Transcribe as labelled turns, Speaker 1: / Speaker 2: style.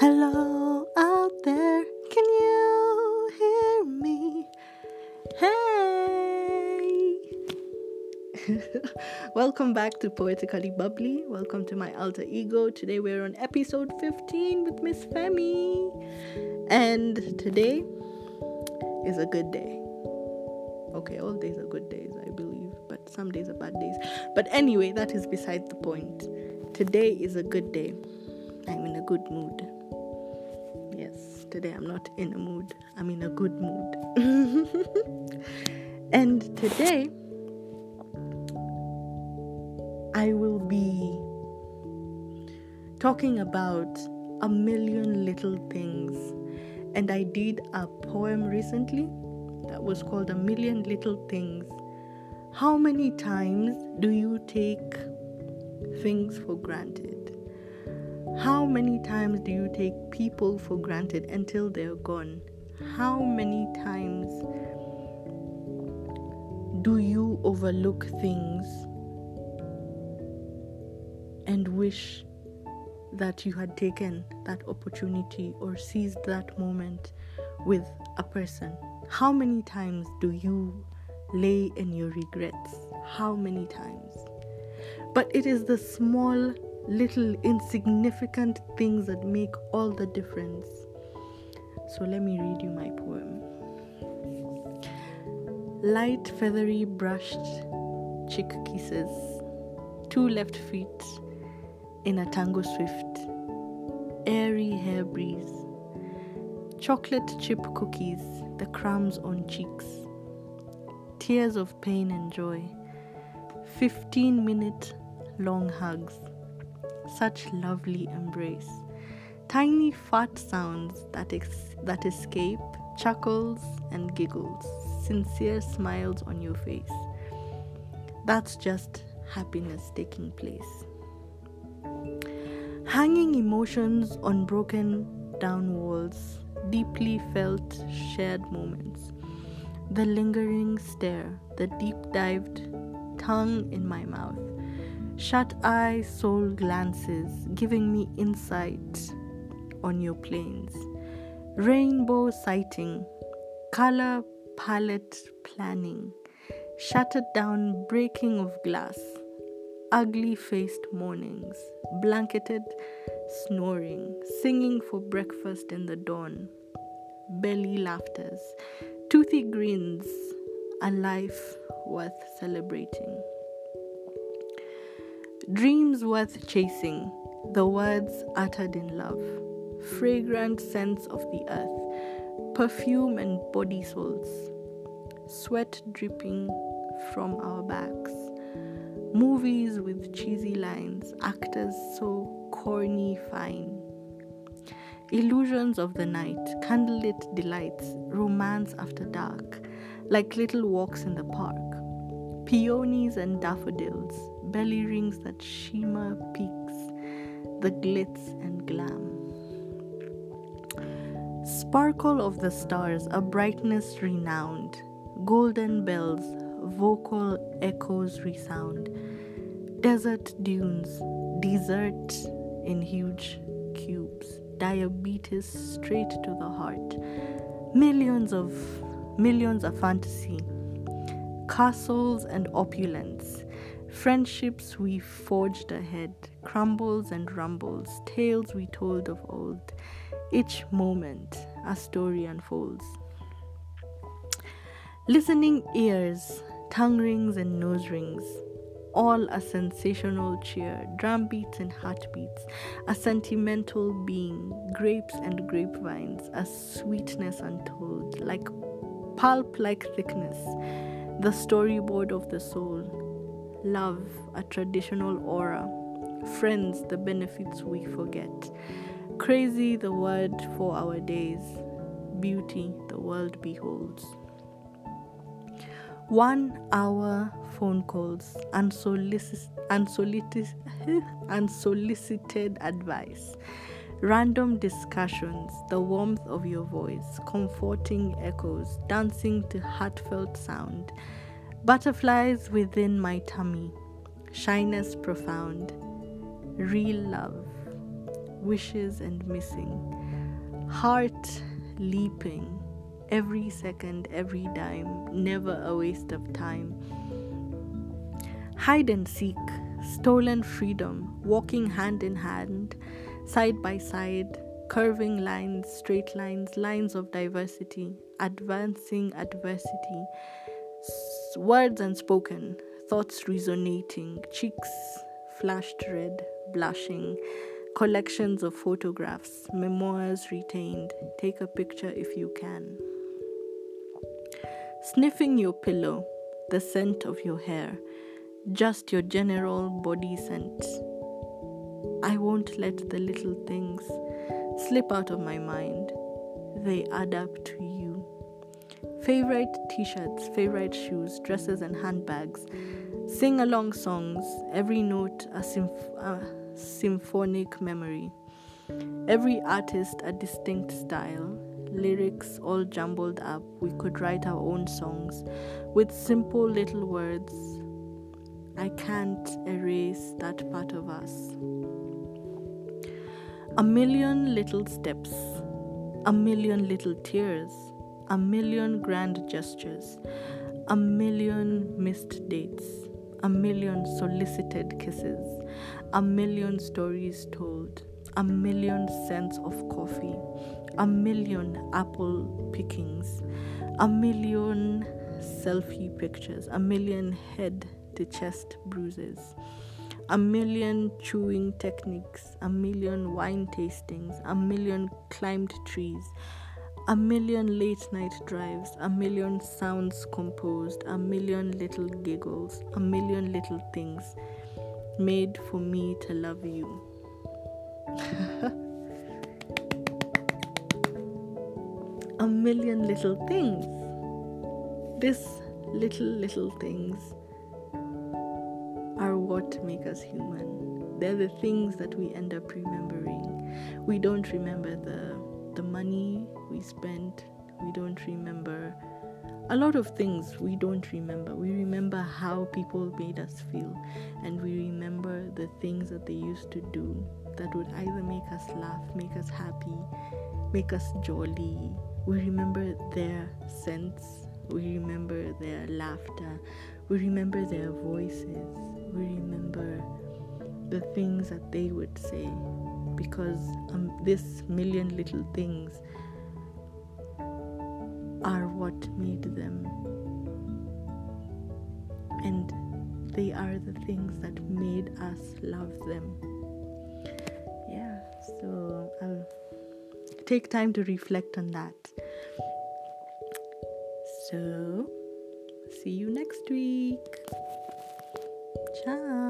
Speaker 1: Hello out there, can you hear me? Hey! Welcome back to Poetically Bubbly. Welcome to my alter ego. Today we're on episode 15 with Miss Femi. And today is a good day. Okay, all days are good days, I believe, but some days are bad days. But anyway, that is beside the point. Today is a good day. I'm in a good mood. Yes, today I'm not in a mood, I'm in a good mood. and today, I will be talking about a million little things. And I did a poem recently that was called A Million Little Things. How many times do you take things for granted? How many times do you take people for granted until they're gone? How many times do you overlook things and wish that you had taken that opportunity or seized that moment with a person? How many times do you lay in your regrets? How many times? But it is the small little insignificant things that make all the difference. So let me read you my poem. Light, feathery, brushed cheek kisses, two left feet in a tango swift, airy hair breeze, chocolate chip cookies, the crumbs on cheeks, tears of pain and joy, 15 minute long hugs such lovely embrace. Tiny fat sounds that, ex- that escape, chuckles and giggles, sincere smiles on your face. That's just happiness taking place. Hanging emotions on broken down walls, deeply felt shared moments. The lingering stare, the deep dived tongue in my mouth Shut eye soul glances, giving me insight on your planes. Rainbow sighting, color palette planning, shattered down breaking of glass, ugly faced mornings, blanketed snoring, singing for breakfast in the dawn, belly laughters, toothy grins, a life worth celebrating. Dreams worth chasing, the words uttered in love, fragrant scents of the earth, perfume and body soles, sweat dripping from our backs, movies with cheesy lines, actors so corny fine. Illusions of the night, candlelit delights, romance after dark, like little walks in the park, peonies and daffodils, belly rings that shimmer peaks, the glitz and glam. Sparkle of the stars, a brightness renowned, golden bells, vocal echoes resound, desert dunes, desert in huge cubes, diabetes straight to the heart, millions of millions of fantasy, castles and opulence, Friendships we forged ahead, crumbles and rumbles, tales we told of old. Each moment a story unfolds. Listening ears, tongue rings and nose rings, all a sensational cheer, drum beats and heartbeats, a sentimental being, grapes and grapevines, a sweetness untold, like pulp like thickness, the storyboard of the soul love, a traditional aura, friends, the benefits we forget. Crazy, the word for our days, beauty, the world beholds. One hour phone calls, unsolicited, unsolicited, unsolicited advice, random discussions, the warmth of your voice, comforting echoes, dancing to heartfelt sound Butterflies within my tummy, shyness profound, real love, wishes and missing, heart leaping every second, every dime, never a waste of time. Hide and seek, stolen freedom, walking hand in hand, side by side, curving lines, straight lines, lines of diversity, advancing adversity, words unspoken, thoughts resonating, cheeks flashed red, blushing, collections of photographs, memoirs retained. Take a picture if you can. Sniffing your pillow, the scent of your hair, just your general body scent. I won't let the little things slip out of my mind. They add up to you. Favorite t shirts, favorite shoes, dresses, and handbags. Sing along songs, every note a, symph- a symphonic memory. Every artist a distinct style lyrics all jumbled up, we could write our own songs with simple little words. I can't erase that part of us. A million little steps, a million little tears, a million grand gestures, a million missed dates, a million solicited kisses, a million stories told, a million scents of coffee, a million apple pickings, a million selfie pictures, a million head to chest bruises, a million chewing techniques, a million wine tastings, a million climbed trees, a million late night drives, a million sounds composed, a million little giggles, a million little things made for me to love you. a million little things. These little, little things what make us human. They're the things that we end up remembering. We don't remember the, the money we spent, we don't remember a lot of things we don't remember. We remember how people made us feel, and we remember the things that they used to do that would either make us laugh, make us happy, make us jolly. We remember their sense, we remember their laughter, we remember their voices, we remember the things that they would say because um, this million little things are what made them. And they are the things that made us love them. Yeah, so I'll take time to reflect on that. So, see you next week. Ciao.